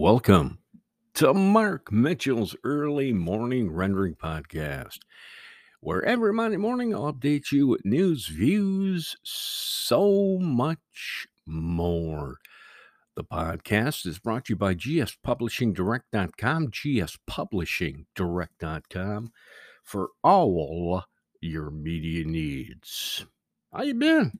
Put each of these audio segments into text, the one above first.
Welcome to Mark Mitchell's Early Morning Rendering Podcast, where every Monday morning I'll update you with news, views, so much more. The podcast is brought to you by gspublishingdirect.com, gspublishingdirect.com for all your media needs. How you been?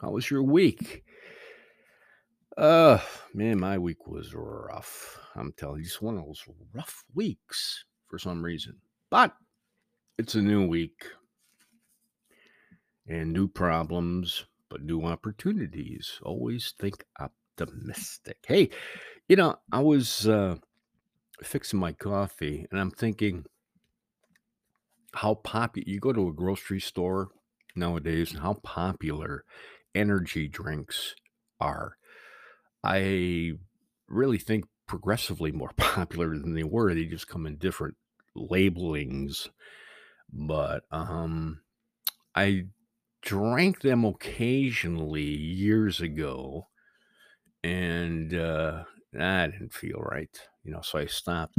How was your week? Uh, man, my week was rough. I'm telling you, it's one of those rough weeks for some reason. But it's a new week and new problems, but new opportunities. Always think optimistic. Hey, you know, I was uh, fixing my coffee and I'm thinking how popular you go to a grocery store nowadays and how popular energy drinks are. I really think progressively more popular than they were. They just come in different labelings. But um I drank them occasionally years ago and uh I didn't feel right, you know, so I stopped.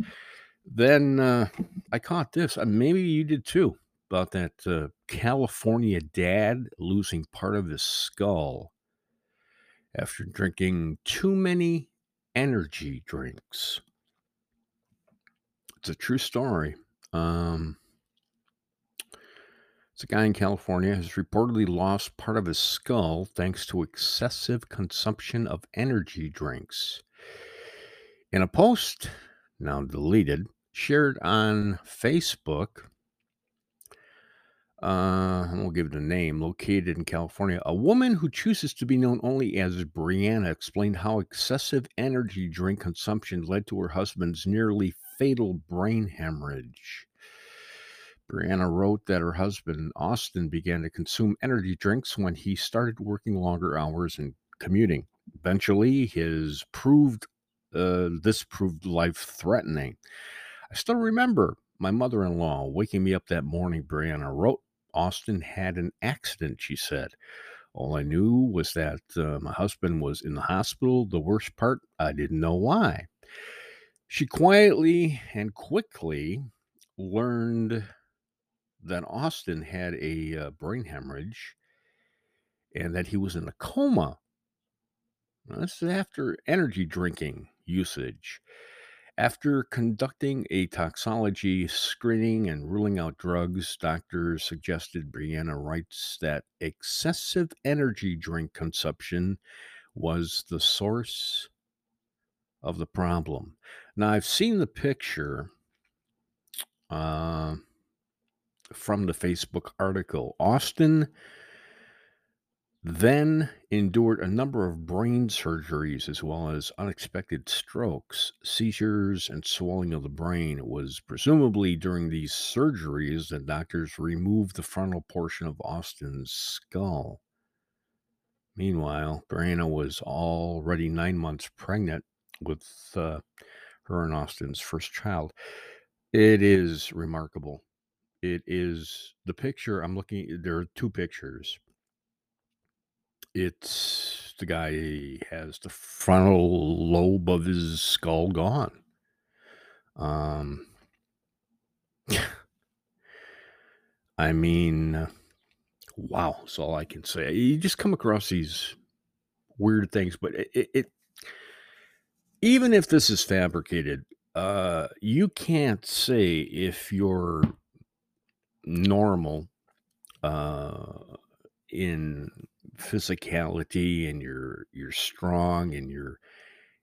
Then uh I caught this. Uh, maybe you did too about that uh, California dad losing part of his skull after drinking too many energy drinks. It's a true story. Um, it's a guy in California has reportedly lost part of his skull thanks to excessive consumption of energy drinks. In a post, now deleted, shared on Facebook, uh, I won't give it a name, located in California. A woman who chooses to be known only as Brianna explained how excessive energy drink consumption led to her husband's nearly fatal brain hemorrhage. Brianna wrote that her husband, Austin, began to consume energy drinks when he started working longer hours and commuting. Eventually, his proved uh, this proved life threatening. I still remember my mother in law waking me up that morning, Brianna wrote Austin had an accident, she said. All I knew was that uh, my husband was in the hospital. The worst part, I didn't know why. She quietly and quickly learned that Austin had a uh, brain hemorrhage and that he was in a coma. This is after energy drinking usage. After conducting a toxology screening and ruling out drugs, doctors suggested Brianna writes that excessive energy drink consumption was the source of the problem. Now, I've seen the picture uh, from the Facebook article. Austin then endured a number of brain surgeries as well as unexpected strokes, seizures, and swelling of the brain. It was presumably during these surgeries that doctors removed the frontal portion of Austin's skull. Meanwhile, Brianna was already nine months pregnant with uh, her and Austin's first child. It is remarkable. It is the picture I'm looking. There are two pictures it's the guy has the frontal lobe of his skull gone. Um, I mean, wow, that's all I can say. You just come across these weird things, but it, it, it even if this is fabricated, uh, you can't say if you're normal uh, in physicality and you're you're strong and you're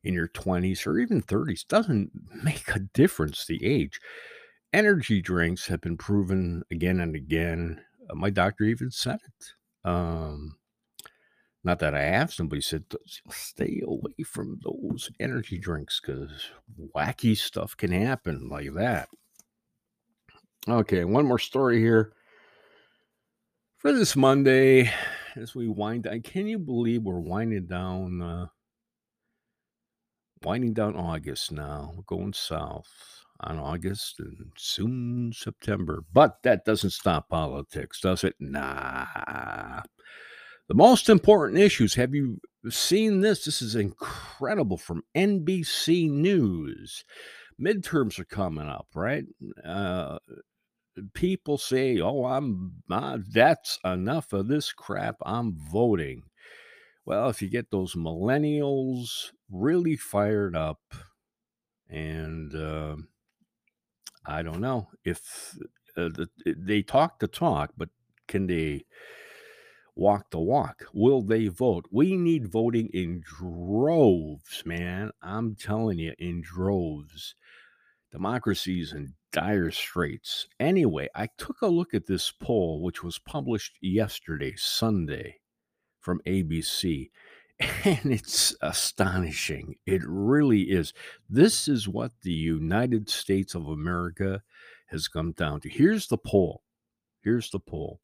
in your 20s or even 30s doesn't make a difference the age. Energy drinks have been proven again and again uh, my doctor even said it um not that i have somebody said stay away from those energy drinks because wacky stuff can happen like that? Okay one more story here for this monday as we wind down. Can you believe we're winding down, uh, winding down August now? We're going south on August and soon September. But that doesn't stop politics, does it? Nah. The most important issues. Have you seen this? This is incredible from NBC News. Midterms are coming up, right? Uh, people say, "Oh, I'm uh, that's enough of this crap. I'm voting." Well, if you get those millennials really fired up, and uh, I don't know if uh, the, they talk the talk, but can they walk the walk? Will they vote? We need voting in droves, man. I'm telling you, in droves. Democracy's in dire straits. Anyway, I took a look at this poll, which was published yesterday, Sunday, from ABC, and it's astonishing. It really is. This is what the United States of America has come down to. Here's the poll. Here's the poll.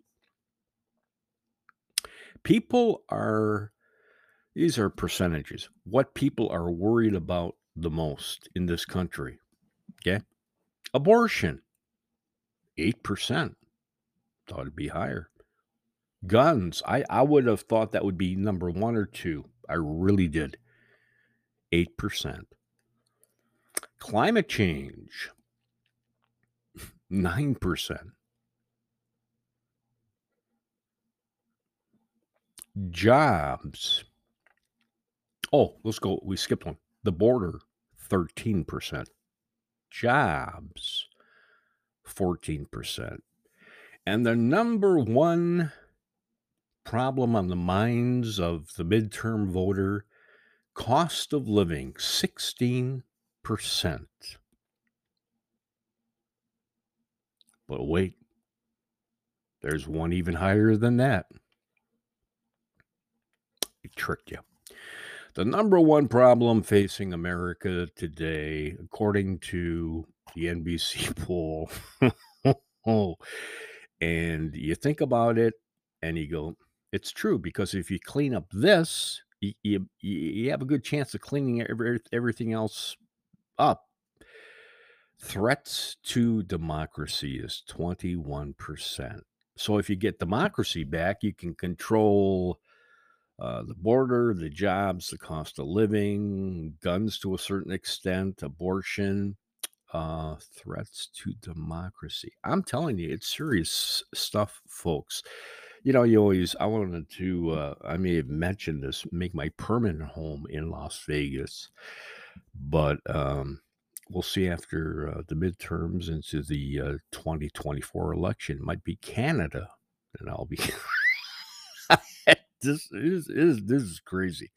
People are, these are percentages, what people are worried about the most in this country. Okay. Abortion, 8%. Thought it'd be higher. Guns, I, I would have thought that would be number one or two. I really did. 8%. Climate change, 9%. Jobs. Oh, let's go. We skipped one. The border, 13%. Jobs, 14%. And the number one problem on the minds of the midterm voter cost of living, 16%. But wait, there's one even higher than that. It tricked you. The number one problem facing America today, according to the NBC poll, and you think about it and you go, it's true because if you clean up this, you, you, you have a good chance of cleaning every, everything else up. Threats to democracy is 21%. So if you get democracy back, you can control uh, the border, the jobs, the cost of living, guns to a certain extent, abortion, uh, threats to democracy. I'm telling you, it's serious stuff, folks. You know, you always, I wanted to, uh, I may have mentioned this, make my permanent home in Las Vegas, but um, we'll see after uh, the midterms into the uh, 2024 election. Might be Canada, and I'll be. this is, is this is crazy.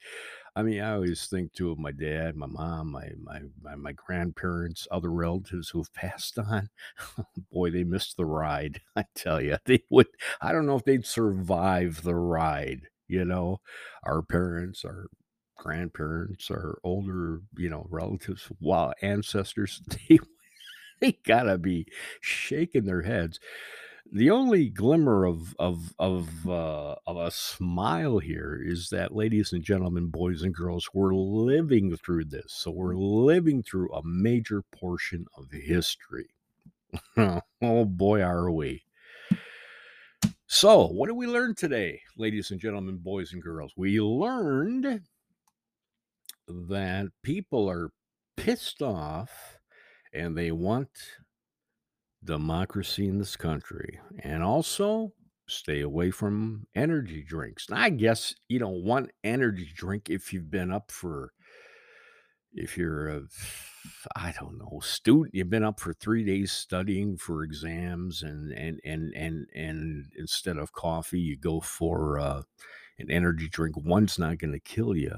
I mean, I always think too of my dad, my mom, my my my, my grandparents, other relatives who've passed on. Boy, they missed the ride. I tell you, they would. I don't know if they'd survive the ride. You know, our parents, our grandparents, our older, you know, relatives, wow, ancestors, they they gotta be shaking their heads the only glimmer of of of uh, of a smile here is that, ladies and gentlemen, boys and girls, we're living through this. So we're living through a major portion of history. oh boy, are we! So, what did we learn today, ladies and gentlemen, boys and girls? We learned that people are pissed off and they want democracy in this country and also stay away from energy drinks. I guess you don't want energy drink if you've been up for if you're a I don't know, student, you've been up for 3 days studying for exams and and and and and instead of coffee, you go for uh, an energy drink. One's not going to kill you.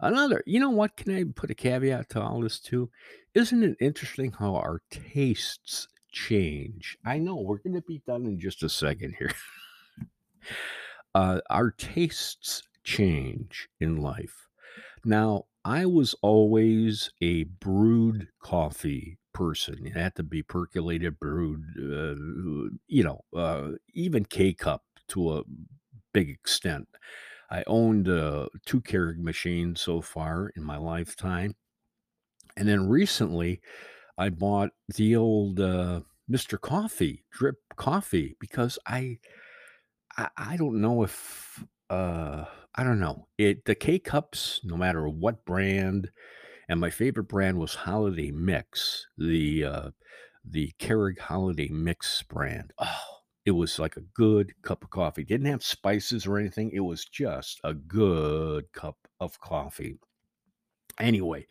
Another, you know what? Can I put a caveat to all this too? Isn't it interesting how our tastes change. I know we're going to be done in just a second here. uh, our tastes change in life. Now, I was always a brewed coffee person. It had to be percolated, brewed, uh, you know, uh, even K cup to a big extent. I owned a two Keurig machine so far in my lifetime. And then recently, I bought the old uh, Mr. Coffee, drip coffee, because I, I, I don't know if uh, I don't know. It the K-Cups, no matter what brand, and my favorite brand was Holiday Mix, the, uh, the Keurig Holiday Mix brand. Oh, it was like a good cup of coffee. Didn't have spices or anything. It was just a good cup of coffee. Anyway,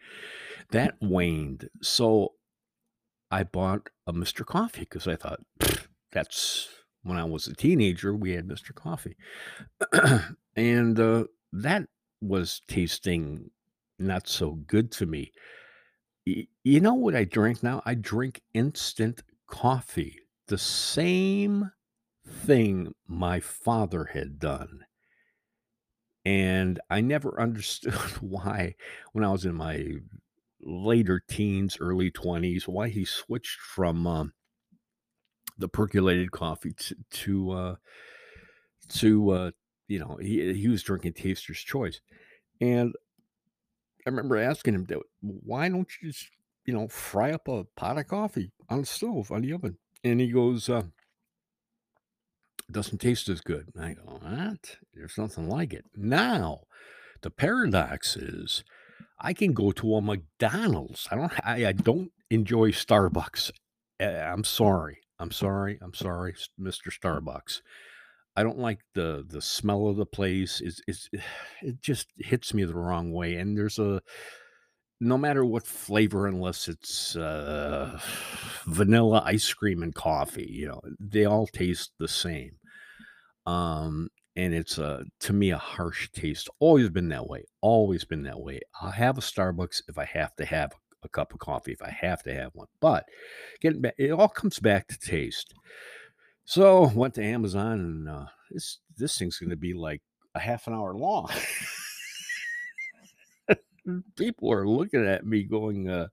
that waned. So I bought a Mr. Coffee because I thought that's when I was a teenager, we had Mr. Coffee. and uh, that was tasting not so good to me. Y- you know what I drink now? I drink instant coffee, the same thing my father had done. And I never understood why, when I was in my later teens, early 20s, why he switched from um, the percolated coffee to to uh, to uh, you know he he was drinking Taster's Choice, and I remember asking him, "Why don't you just you know fry up a pot of coffee on the stove on the oven?" And he goes, uh, "Doesn't taste as good." I go, "What? There's nothing like it." Now, the paradox is, I can go to a McDonald's. I don't. I, I don't enjoy Starbucks. Uh, I'm sorry. I'm sorry. I'm sorry, Mr. Starbucks. I don't like the the smell of the place. It's, it's it just hits me the wrong way. And there's a no matter what flavor, unless it's uh, vanilla ice cream and coffee, you know, they all taste the same. Um, and it's a to me a harsh taste. Always been that way. Always been that way. I'll have a Starbucks if I have to have a cup of coffee, if I have to have one. But getting back, it all comes back to taste. So went to Amazon and uh, this this thing's going to be like a half an hour long. People are looking at me going, uh,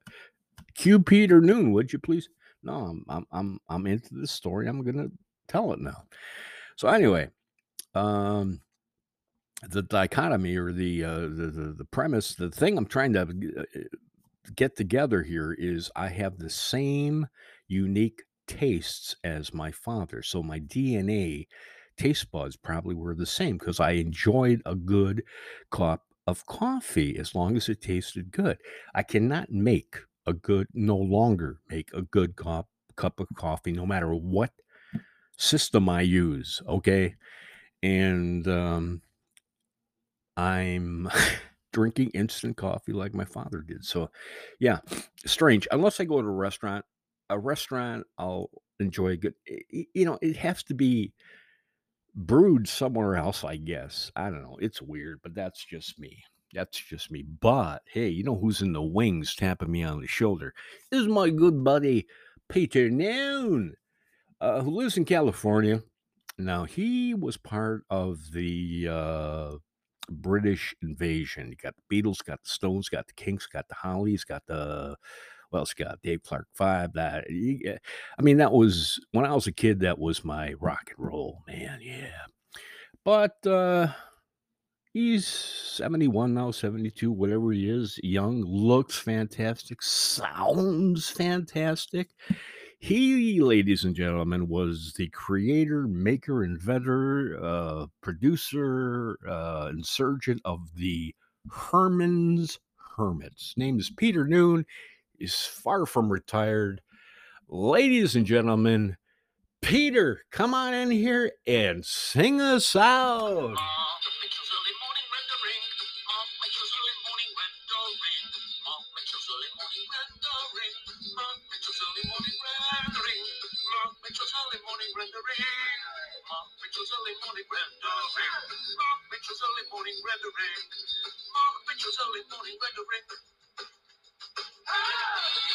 "Cue Peter Noone, would you please?" No, I'm I'm I'm I'm into this story. I'm gonna tell it now. So anyway, um, the dichotomy or the uh, the, the the premise, the thing I'm trying to uh, get together here is I have the same unique tastes as my father. So my DNA taste buds probably were the same because I enjoyed a good cup of coffee as long as it tasted good. I cannot make a good, no longer make a good cup cup of coffee, no matter what system I use. Okay. And um, I'm drinking instant coffee like my father did. So, yeah, strange. Unless I go to a restaurant, a restaurant, I'll enjoy a good. You know, it has to be brewed somewhere else. I guess I don't know. It's weird, but that's just me. That's just me. But hey, you know who's in the wings tapping me on the shoulder? This is my good buddy Peter Noone, uh, who lives in California. Now he was part of the uh, British invasion. You got the Beatles, got the Stones, got the Kinks, got the Hollies, got the what else? Got Dave Clark Five. That I mean, that was when I was a kid. That was my rock and roll, man. Yeah, but uh, he's seventy-one now, seventy-two, whatever he is. Young, looks fantastic, sounds fantastic. He, ladies and gentlemen, was the creator, maker, inventor, uh, producer, uh, insurgent of the Herman's Hermits. Name is Peter Noone. Is far from retired. Ladies and gentlemen, Peter, come on in here and sing us out. pictures early morning rendering. Mark pictures early morning rendering. Mark pictures early morning rendering. Hey!